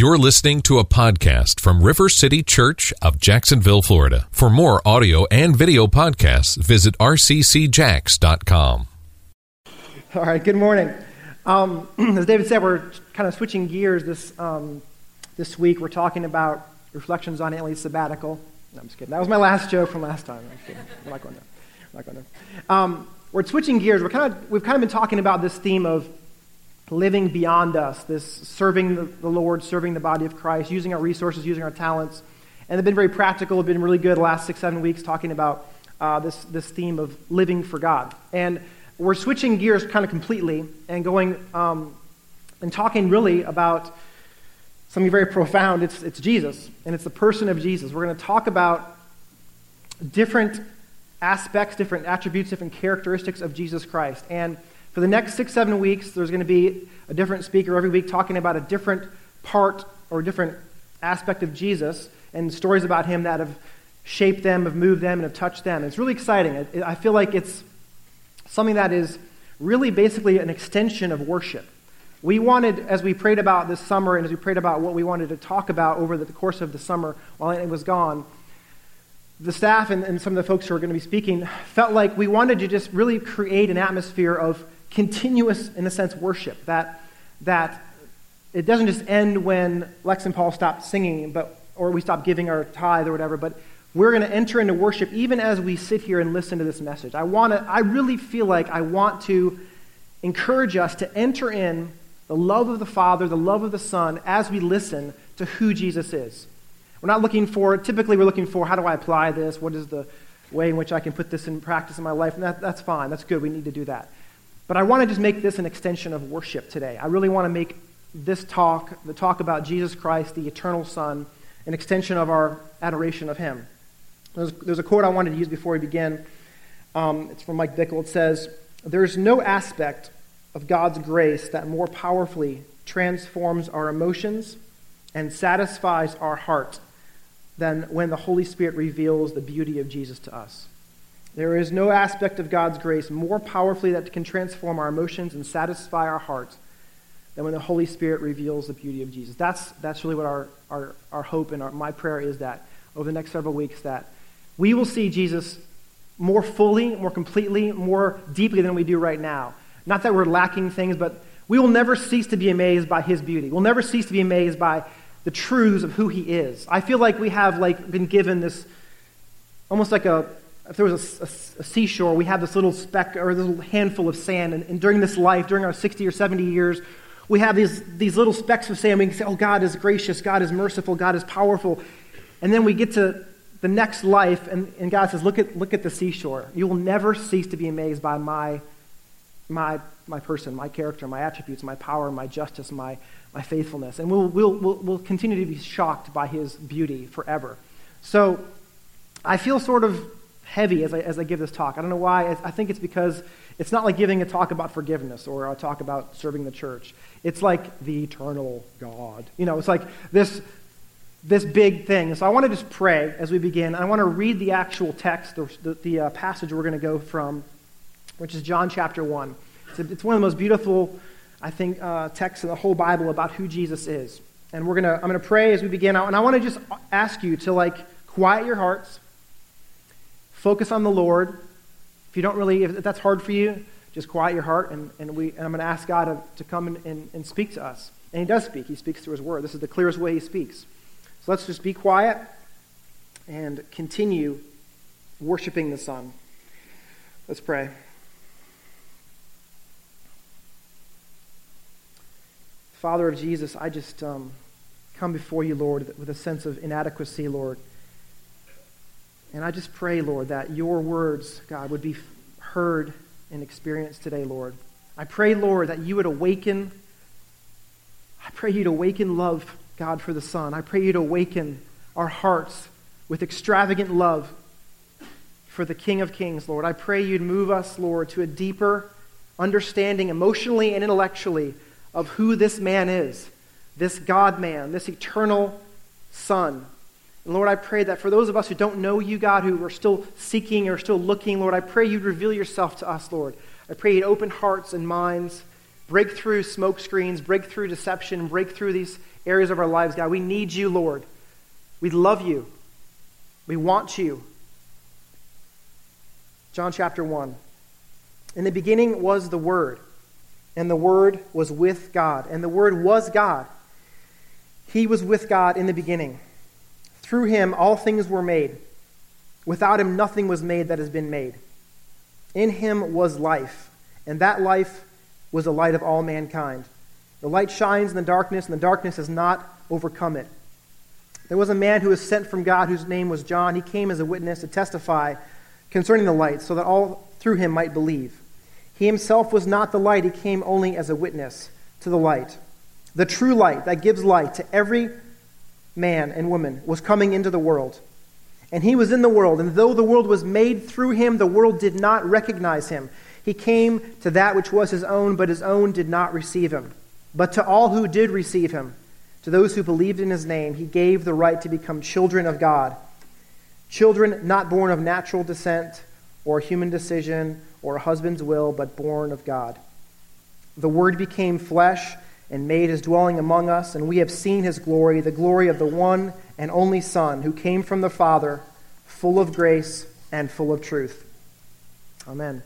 You're listening to a podcast from River City Church of Jacksonville, Florida. For more audio and video podcasts, visit rccjacks.com. All right, good morning. Um, as David said, we're kind of switching gears this, um, this week. We're talking about reflections on Emily's sabbatical. No, I'm just kidding. That was my last joke from last time. I'm kidding. We're not going there. We're not going there. Um, we're switching gears. We're kind of, we've kind of been talking about this theme of living beyond us, this serving the, Lord, serving the body of Christ, using our resources, using our talents. And they've been very practical, have been really good the last six, seven weeks talking about uh, this, this theme of living for God. And we're switching gears kind of completely and going um, and talking really about something very profound. It's, it's Jesus, and it's the person of Jesus. We're going to talk about different aspects, different attributes, different characteristics of Jesus Christ. And for the next six, seven weeks, there's going to be a different speaker every week talking about a different part or different aspect of Jesus and stories about him that have shaped them, have moved them, and have touched them. It's really exciting. I feel like it's something that is really basically an extension of worship. We wanted, as we prayed about this summer and as we prayed about what we wanted to talk about over the course of the summer while it was gone, the staff and, and some of the folks who are going to be speaking felt like we wanted to just really create an atmosphere of continuous, in a sense, worship. That, that it doesn't just end when Lex and Paul stop singing, but, or we stop giving our tithe or whatever, but we're going to enter into worship even as we sit here and listen to this message. I, want to, I really feel like I want to encourage us to enter in the love of the Father, the love of the Son, as we listen to who Jesus is. We're not looking for, typically, we're looking for how do I apply this? What is the way in which I can put this in practice in my life? And that, that's fine. That's good. We need to do that. But I want to just make this an extension of worship today. I really want to make this talk, the talk about Jesus Christ, the eternal Son, an extension of our adoration of Him. There's, there's a quote I wanted to use before we begin. Um, it's from Mike Bickle. It says, There is no aspect of God's grace that more powerfully transforms our emotions and satisfies our heart than when the Holy Spirit reveals the beauty of Jesus to us. There is no aspect of God's grace more powerfully that can transform our emotions and satisfy our hearts than when the Holy Spirit reveals the beauty of Jesus. That's, that's really what our, our, our hope and our, my prayer is that over the next several weeks that we will see Jesus more fully, more completely, more deeply than we do right now. Not that we're lacking things, but we will never cease to be amazed by his beauty. We'll never cease to be amazed by the truths of who he is. I feel like we have like been given this almost like a if there was a, a, a, seashore, we have this little speck or this little handful of sand. And, and, during this life, during our 60 or 70 years, we have these, these little specks of sand. We can say, oh, God is gracious, God is merciful, God is powerful. And then we get to the next life, and, and God says, look at, look at the seashore. You will never cease to be amazed by my, my, my person, my character, my attributes, my power, my justice, my, my faithfulness. And we'll, we'll, we'll, we'll continue to be shocked by his beauty forever. So I feel sort of heavy as I, as I give this talk. I don't know why. I think it's because it's not like giving a talk about forgiveness or a talk about serving the church. It's like the eternal God. You know, it's like this, this big thing. So I want to just pray as we begin. I want to read the actual text, the, the, the uh, passage we're going to go from, which is John chapter 1. It's, a, it's one of the most beautiful, I think, uh, texts in the whole Bible about who Jesus is. And we're gonna, I'm going to pray as we begin. And I want to just ask you to, like, quiet your hearts Focus on the Lord. If you don't really, if that's hard for you, just quiet your heart, and, and, we, and I'm going to ask God to, to come and, and, and speak to us. And He does speak. He speaks through His Word. This is the clearest way He speaks. So let's just be quiet and continue worshiping the Son. Let's pray. Father of Jesus, I just um, come before you, Lord, with a sense of inadequacy, Lord. And I just pray, Lord, that your words, God, would be heard and experienced today, Lord. I pray, Lord, that you would awaken. I pray you'd awaken love, God, for the Son. I pray you'd awaken our hearts with extravagant love for the King of Kings, Lord. I pray you'd move us, Lord, to a deeper understanding emotionally and intellectually of who this man is this God man, this eternal Son and Lord, I pray that for those of us who don't know you, God, who are still seeking or still looking, Lord, I pray you'd reveal yourself to us, Lord. I pray you'd open hearts and minds, break through smoke screens, break through deception, break through these areas of our lives, God. We need you, Lord. We love you. We want you. John chapter 1. In the beginning was the Word, and the Word was with God, and the Word was God. He was with God in the beginning. Through him all things were made. Without him nothing was made that has been made. In him was life, and that life was the light of all mankind. The light shines in the darkness, and the darkness has not overcome it. There was a man who was sent from God whose name was John. He came as a witness to testify concerning the light, so that all through him might believe. He himself was not the light, he came only as a witness to the light. The true light that gives light to every man and woman was coming into the world. And he was in the world, and though the world was made through him, the world did not recognize him. He came to that which was his own, but his own did not receive him. But to all who did receive him, to those who believed in his name, he gave the right to become children of God. Children not born of natural descent or human decision or a husband's will, but born of God. The Word became flesh and made his dwelling among us, and we have seen his glory, the glory of the one and only Son, who came from the Father, full of grace and full of truth. Amen.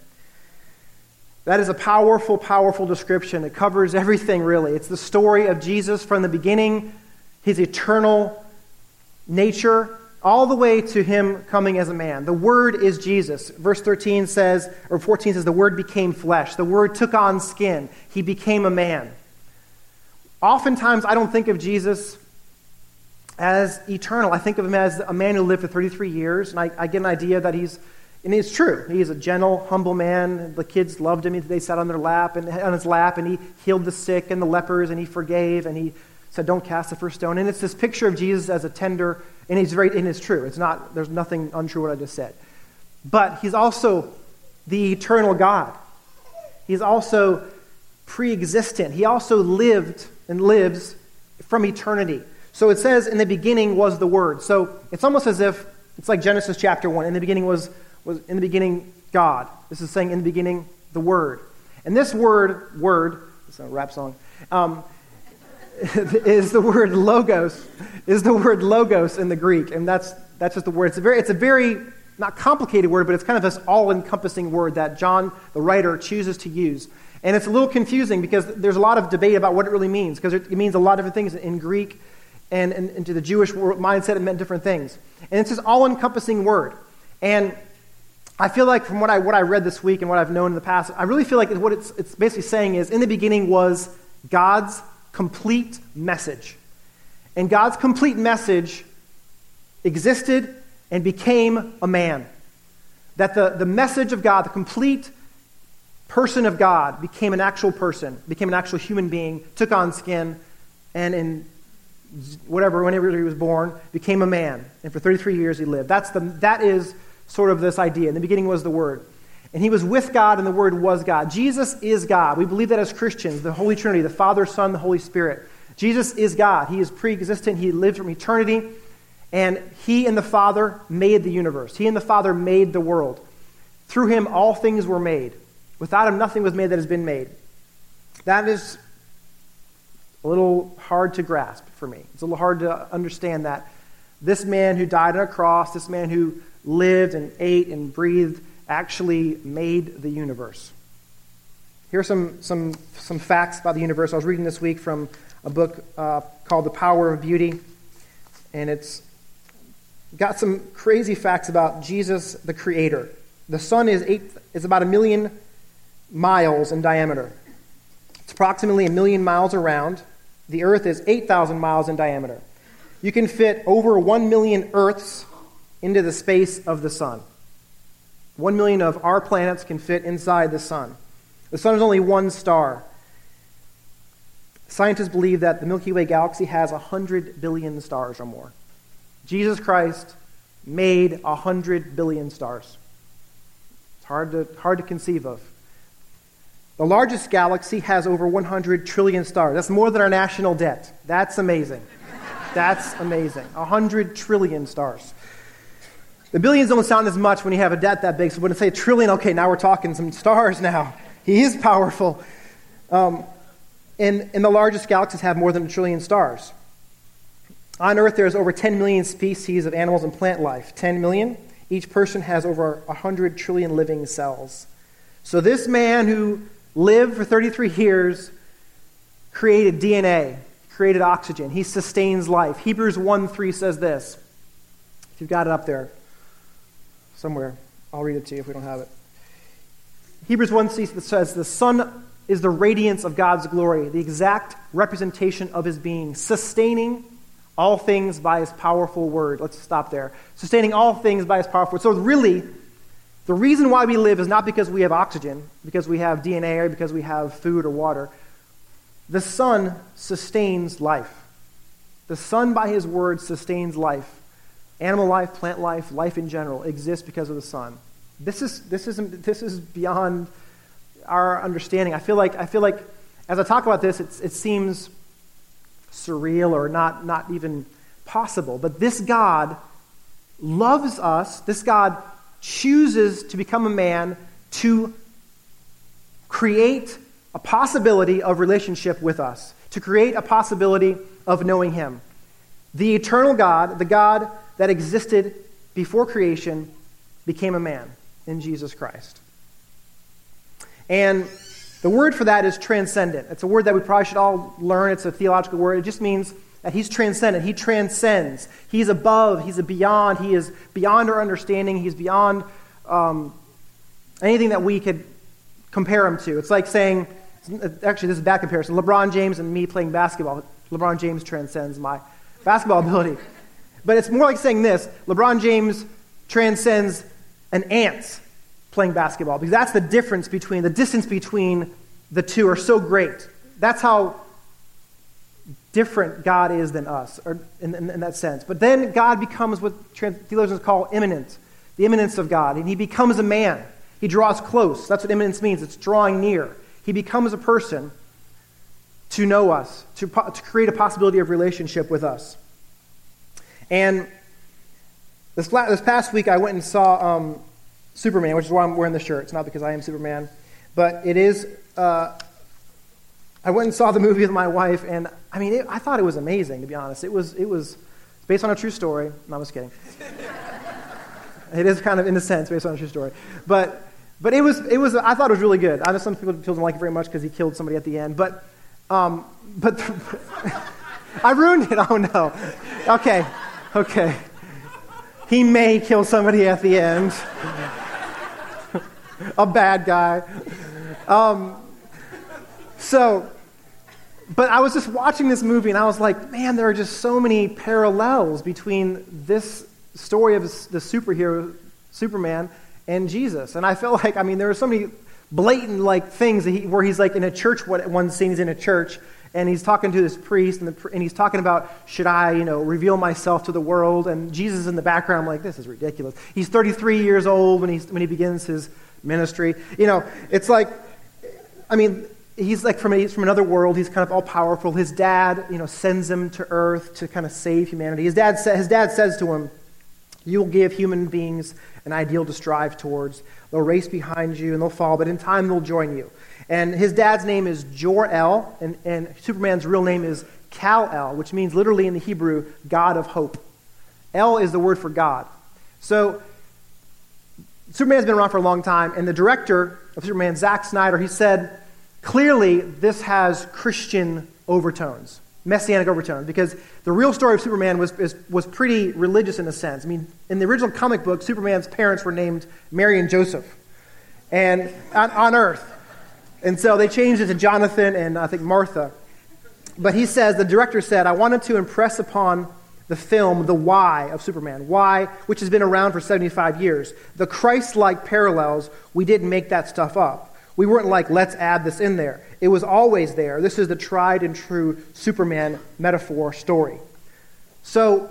That is a powerful, powerful description. It covers everything, really. It's the story of Jesus from the beginning, his eternal nature, all the way to him coming as a man. The Word is Jesus. Verse 13 says, or 14 says, the Word became flesh. The Word took on skin. He became a man. Oftentimes, I don't think of Jesus as eternal. I think of him as a man who lived for 33 years, and I, I get an idea that he's, and it's true. He's a gentle, humble man. The kids loved him. They sat on their lap and on his lap, and he healed the sick and the lepers, and he forgave, and he said, "Don't cast the first stone." And it's this picture of Jesus as a tender, and he's very, and it's true. It's not. There's nothing untrue what I just said, but he's also the eternal God. He's also pre-existent. He also lived and lives from eternity. So it says, in the beginning was the Word. So it's almost as if it's like Genesis chapter 1. In the beginning was, was in the beginning God. This is saying in the beginning the Word. And this word, word, it's a rap song, um, is the word logos, is the word logos in the Greek. And that's, that's just the word. It's a very, it's a very, not complicated word, but it's kind of this all encompassing word that John, the writer, chooses to use. And it's a little confusing because there's a lot of debate about what it really means, because it, means a lot of different things in Greek and, and, and to the Jewish mindset, it meant different things. And it's this all encompassing word. And I feel like from what I, what I read this week and what I've known in the past, I really feel like what it's, it's basically saying is in the beginning was God's complete message. And God's complete message existed and became a man. That the, the message of God, the complete person of God became an actual person, became an actual human being, took on skin, and in whatever, whenever he was born, became a man. And for 33 years he lived. That's the, that is sort of this idea. In the beginning was the Word. And he was with God, and the Word was God. Jesus is God. We believe that as Christians, the Holy Trinity, the Father, Son, the Holy Spirit. Jesus is God. He is pre existent, He lived from eternity, and He and the Father made the universe. He and the Father made the world. Through Him, all things were made. Without him, nothing was made that has been made. That is a little hard to grasp for me. It's a little hard to understand that this man who died on a cross, this man who lived and ate and breathed, actually made the universe. Here are some, some, some facts about the universe. I was reading this week from a book uh, called The Power of Beauty, and it's got some crazy facts about Jesus, the Creator. The sun is, eight, is about a million miles in diameter. It's approximately a million miles around. The Earth is 8,000 miles in diameter. You can fit over 1 million Earths into the space of the Sun. 1 million of our planets can fit inside the Sun. The Sun is only one star. Scientists believe that the Milky Way galaxy has 100 billion stars or more. Jesus Christ made 100 billion stars. It's hard to, hard to conceive of. The largest galaxy has over 100 trillion stars. That's more than our national debt. That's amazing. That's amazing. 100 trillion stars. The billions don't sound as much when you have a debt that big. So when I say a trillion, okay, now we're talking some stars now. He is powerful. Um, and, and the largest galaxies have more than a trillion stars. On Earth, there's over 10 million species of animals and plant life. 10 million. Each person has over 100 trillion living cells. So this man who lived for 33 years created DNA, created oxygen. He sustains life. Hebrews 1 3 says this. If you've got it up there somewhere, I'll read it to you if we don't have it. Hebrews 1 3 says, The Son is the radiance of God's glory, the exact representation of his being, sustaining all things by his powerful word. Let's stop there. Sustaining all things by his powerful word. So, really, the reason why we live is not because we have oxygen, because we have DNA, or because we have food or water. The Son sustains life. The Son, by his word, sustains life. Animal life, plant life, life in general exists because of the Son. This is, this is, this is beyond our understanding. I feel like, I feel like as I talk about this, it seems surreal or not, not even possible. But this God loves us. This God chooses to become a man to create a possibility of relationship with us, to create a possibility of knowing Him. The eternal God, the God that existed before creation, became a man in Jesus Christ. And the word for that is transcendent. It's a word that we probably should all learn. It's a theological word. It just means that he's transcendent. He transcends. He's above. He's a beyond. He is beyond our understanding. He's beyond um, anything that we could compare him to. It's like saying, actually, this is a bad comparison. LeBron James and me playing basketball. LeBron James transcends my basketball ability. But it's more like saying this LeBron James transcends an ant playing basketball because that's the difference between the distance between the two are so great. That's how different God is than us, or in, in, in that sense. But then God becomes what theologians call immanent, the immanence of God, and he becomes a man. He draws close. That's what immanence means. It's drawing near. He becomes a person to know us, to, to create a possibility of relationship with us. And this, this past week, I went and saw um, Superman, which is why I'm wearing the shirt. It's not because I am Superman, but it is. Uh, I went and saw the movie with my wife, and I mean, it, I thought it was amazing. To be honest, it was. It was based on a true story. No, I'm just kidding. it is kind of, in a sense, based on a true story, but but it was. It was. I thought it was really good. I know some people, don't like it very much because he killed somebody at the end, but um, but I ruined it. Oh no. Okay. Okay. He may kill somebody at the end a bad guy. Um, so, but I was just watching this movie and I was like, man, there are just so many parallels between this story of the superhero, Superman, and Jesus. And I felt like, I mean, there were so many blatant like things he, where he's like in a church. What one scene he's in a church and he's talking to this priest, and, the, and, he's talking about, should I, you know, reveal myself to the world? And Jesus in the background, I'm like, this is ridiculous. He's 33 years old when, he's, when he begins his ministry. You know, it's like, I mean, he's like from, he's from another world. He's kind of all powerful. His dad, you know, sends him to earth to kind of save humanity. His dad, sa- his dad says to him, you will give human beings an ideal to strive towards. They'll race behind you and they'll fall, but in time they'll join you. And his dad's name is Jor-El, and, and Superman's real name is Kal-El, which means literally in the Hebrew, God of hope. El is the word for God. So Superman's been around for a long time, and the director of Superman, Zack Snyder, he said, clearly this has Christian overtones, messianic overtones, because the real story of Superman was, is, was pretty religious in a sense. I mean, in the original comic book, Superman's parents were named Mary and Joseph, and on, on Earth. And so they changed it to Jonathan and I think Martha. But he says, the director said, I wanted to impress upon the film the why of Superman. Why, which has been around for 75 years. The Christ like parallels, we didn't make that stuff up. We weren't like, let's add this in there. It was always there. This is the tried and true Superman metaphor story. So,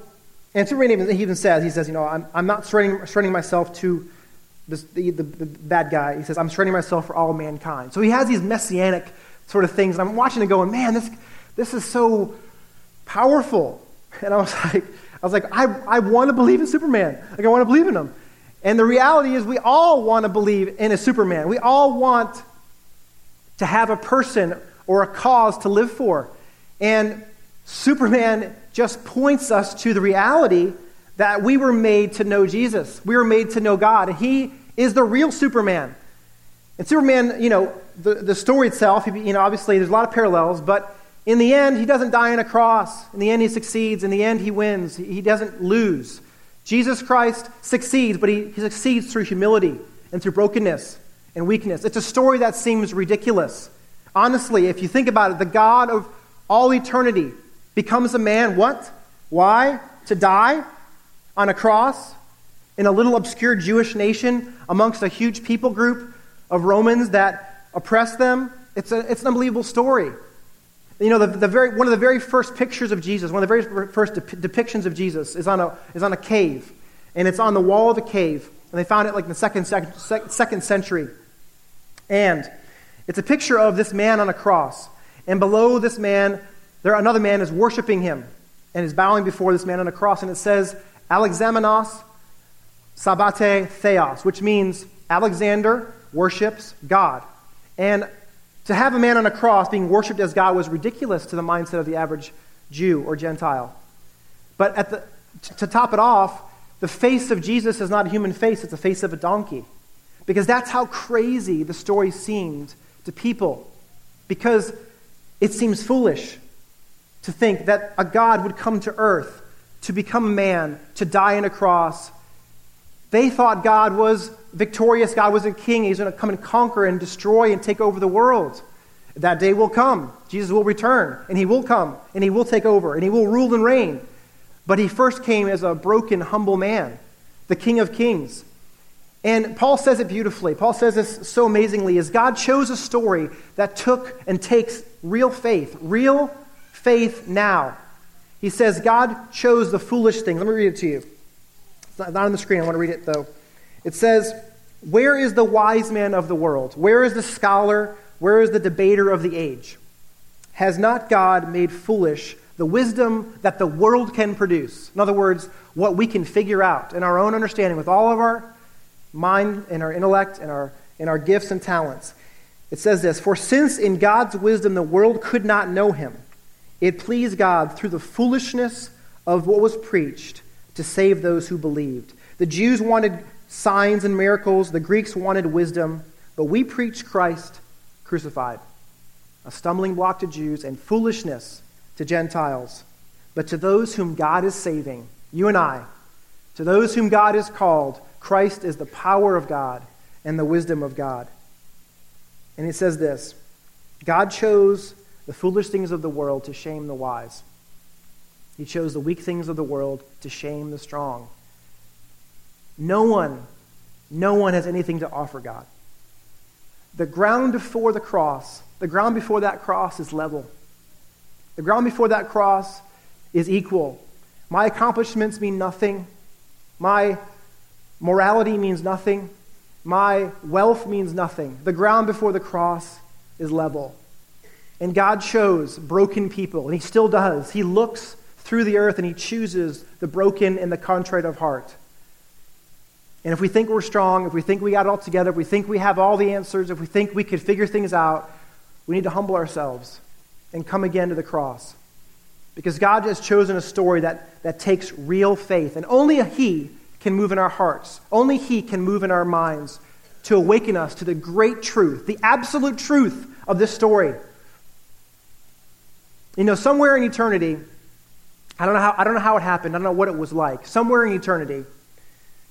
and Superman even, he even says, he says, you know, I'm, I'm not surrendering, surrendering myself to this, the, the, the bad guy. He says, I'm surrendering myself for all mankind. So he has these messianic sort of things. And I'm watching it going, man, this, this is so powerful. And I was like, I was like, I, I want to believe in Superman. Like, I want to believe in him. And the reality is, we all want to believe in a Superman. We all want to have a person or a cause to live for. And Superman just points us to the reality that we were made to know Jesus. We were made to know God. And he is the real Superman. And Superman, you know, the, the story itself, you know, obviously there's a lot of parallels, but in the end, he doesn't die on a cross. In the end, he succeeds. In the end, he wins. He doesn't lose. Jesus Christ succeeds, but he, he succeeds through humility and through brokenness and weakness. It's a story that seems ridiculous. Honestly, if you think about it, the God of all eternity becomes a man. What? Why? To die on a cross in a little obscure Jewish nation amongst a huge people group of Romans that oppress them. It's, a, it's an unbelievable story. You know, the, the very, one of the very first pictures of Jesus, one of the very first dep- depictions of Jesus is on, a, is on a cave. And it's on the wall of a cave. And they found it like in the second, sec- second century. And it's a picture of this man on a cross. And below this man, there another man is worshiping him and is bowing before this man on a cross. And it says, Alexamenos Sabate Theos, which means Alexander worships God. And to have a man on a cross being worshiped as God was ridiculous to the mindset of the average Jew or Gentile. But at the, to top it off, the face of Jesus is not a human face, it's the face of a donkey. Because that's how crazy the story seemed to people. Because it seems foolish to think that a God would come to earth to become a man, to die on a cross. They thought God was victorious, God was a king. He's going to come and conquer and destroy and take over the world. That day will come. Jesus will return, and he will come, and he will take over, and he will rule and reign. But he first came as a broken, humble man, the King of Kings. And Paul says it beautifully. Paul says this so amazingly is God chose a story that took and takes real faith, real faith now. He says God chose the foolish things. Let me read it to you. It's not on the screen. I want to read it though. It says, Where is the wise man of the world? Where is the scholar? Where is the debater of the age? Has not God made foolish the wisdom that the world can produce? In other words, what we can figure out in our own understanding with all of our mind and our intellect and our, and our gifts and talents. It says this For since in God's wisdom the world could not know him, it pleased God through the foolishness of what was preached to save those who believed. The Jews wanted signs and miracles. The Greeks wanted wisdom, but we preach Christ crucified, a stumbling block to Jews and foolishness to Gentiles. But to those whom God is saving, you and I, to those whom God has called, Christ is the power of God and the wisdom of God. And he says this God chose the foolish things of the world to shame the wise. He chose the weak things of the world to shame the strong. No one, no one has anything to offer God. The ground before the cross, the ground before that cross is level. The ground before that cross is equal. My accomplishments mean nothing. My morality means nothing. My wealth means nothing. The ground before the cross is level. And God chose broken people, and He still does. He looks through the earth and He chooses the broken and the contrite of heart. And if we think we're strong, if we think we got it all together, if we think we have all the answers, if we think we could figure things out, we need to humble ourselves and come again to the cross. Because God has chosen a story that, that takes real faith. And only He can move in our hearts, only He can move in our minds to awaken us to the great truth, the absolute truth of this story. You know, somewhere in eternity, I don't know how, I don't know how it happened, I don't know what it was like. Somewhere in eternity,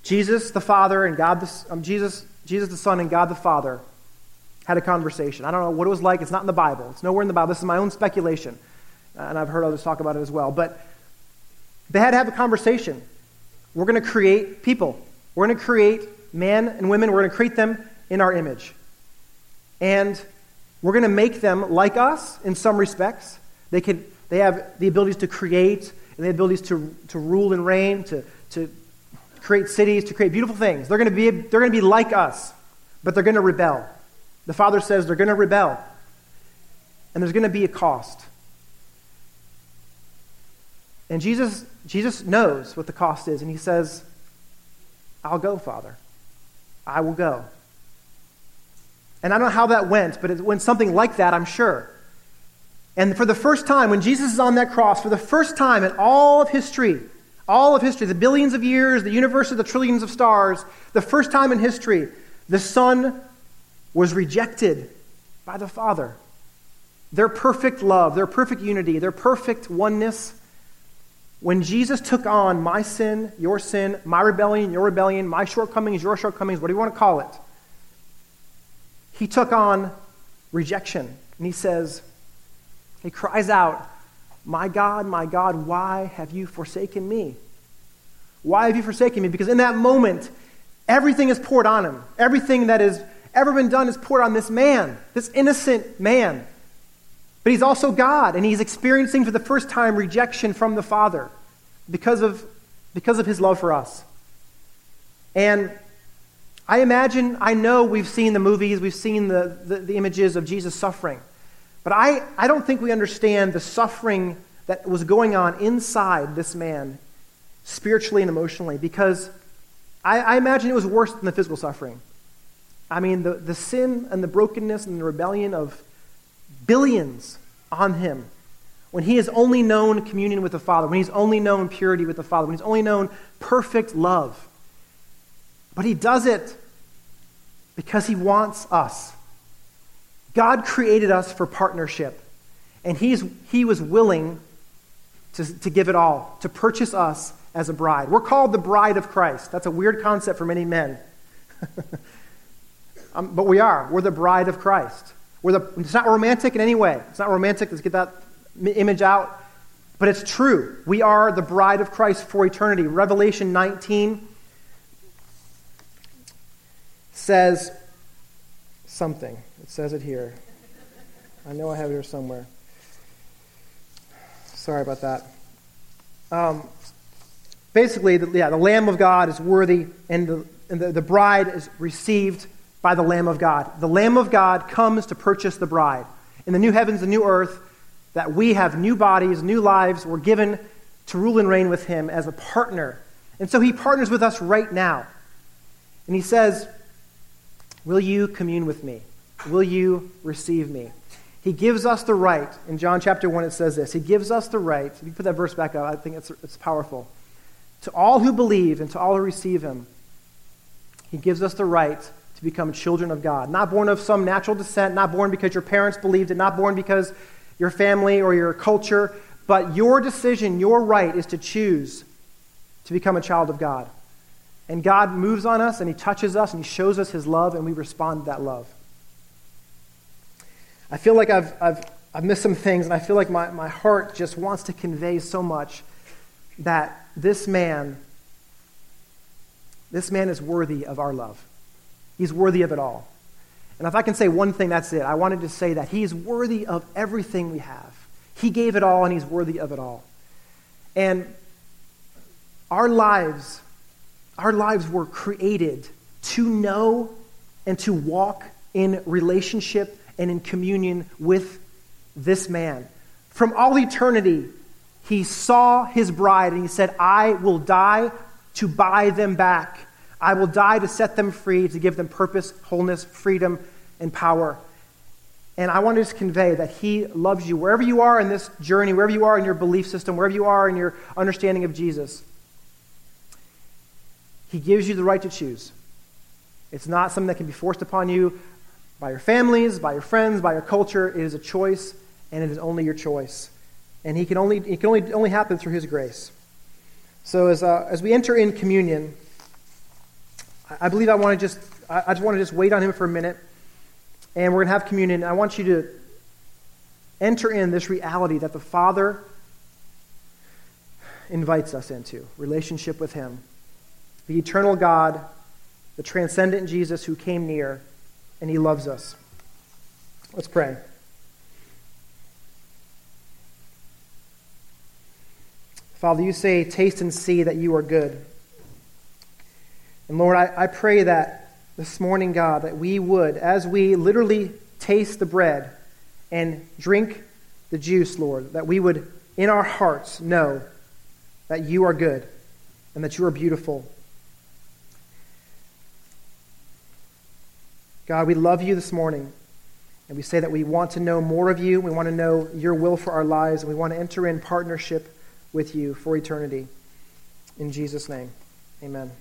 Jesus the Father and God the um, Jesus Jesus the Son and God the Father had a conversation. I don't know what it was like. It's not in the Bible. It's nowhere in the Bible. This is my own speculation, and I've heard others talk about it as well. But they had to have a conversation. We're going to create people. We're going to create men and women. We're going to create them in our image, and we're going to make them like us in some respects. They can. They have the abilities to create and the abilities to, to rule and reign, to, to create cities, to create beautiful things. They're going to be, they're going to be like us, but they're going to rebel. The Father says they're going to rebel, and there's going to be a cost. And Jesus, Jesus knows what the cost is, and he says, I'll go, Father. I will go. And I don't know how that went, but it went something like that, I'm sure. And for the first time, when Jesus is on that cross, for the first time in all of history, all of history, the billions of years, the universe of the trillions of stars, the first time in history, the Son was rejected by the Father. Their perfect love, their perfect unity, their perfect oneness. When Jesus took on my sin, your sin, my rebellion, your rebellion, my shortcomings, your shortcomings, what do you want to call it? He took on rejection. And he says, he cries out, My God, my God, why have you forsaken me? Why have you forsaken me? Because in that moment, everything is poured on him. Everything that has ever been done is poured on this man, this innocent man. But he's also God, and he's experiencing for the first time rejection from the Father because of, because of his love for us. And I imagine, I know we've seen the movies, we've seen the, the, the images of Jesus suffering. But I, I don't think we understand the suffering that was going on inside this man, spiritually and emotionally, because I, I imagine it was worse than the physical suffering. I mean, the, the sin and the brokenness and the rebellion of billions on him when he has only known communion with the Father, when he's only known purity with the Father, when he's only known perfect love. But he does it because he wants us. God created us for partnership, and he's, he was willing to, to give it all, to purchase us as a bride. We're called the bride of Christ. That's a weird concept for many men. um, but we are. We're the bride of Christ. We're the, it's not romantic in any way. It's not romantic. Let's get that image out. But it's true. We are the bride of Christ for eternity. Revelation 19 says something. It says it here. I know I have it here somewhere. Sorry about that. Um, basically, the, yeah, the Lamb of God is worthy, and, the, and the, the bride is received by the Lamb of God. The Lamb of God comes to purchase the bride. In the new heavens, the new earth, that we have new bodies, new lives, we're given to rule and reign with Him as a partner. And so He partners with us right now. And He says, Will you commune with me? Will you receive me? He gives us the right. In John chapter 1, it says this He gives us the right. If you put that verse back up, I think it's, it's powerful. To all who believe and to all who receive Him, He gives us the right to become children of God. Not born of some natural descent, not born because your parents believed it, not born because your family or your culture, but your decision, your right is to choose to become a child of God. And God moves on us and He touches us and He shows us His love and we respond to that love. I feel like I've, I've, I've missed some things and I feel like my, my heart just wants to convey so much that this man, this man is worthy of our love. He's worthy of it all. And if I can say one thing, that's it. I wanted to say that he is worthy of everything we have. He gave it all and he's worthy of it all. And our lives our lives were created to know and to walk in relationship and in communion with this man. From all eternity, he saw his bride and he said, I will die to buy them back. I will die to set them free, to give them purpose, wholeness, freedom, and power. And I want to just convey that He loves you wherever you are in this journey, wherever you are in your belief system, wherever you are in your understanding of Jesus. He gives you the right to choose. It's not something that can be forced upon you by your families, by your friends, by your culture. It is a choice, and it is only your choice. And he can only, it can only, only happen through His grace. So as, uh, as we enter in communion, I, I believe I want to just, I, I just want to just wait on Him for a minute, and we're going to have communion. I want you to enter in this reality that the Father invites us into relationship with Him the eternal God, the transcendent Jesus who came near, and he loves us. Let's pray. Father, you say, taste and see that you are good. And Lord, I, I pray that this morning, God, that we would, as we literally taste the bread and drink the juice, Lord, that we would, in our hearts, know that you are good and that you are beautiful God, we love you this morning. And we say that we want to know more of you. We want to know your will for our lives. And we want to enter in partnership with you for eternity. In Jesus' name, amen.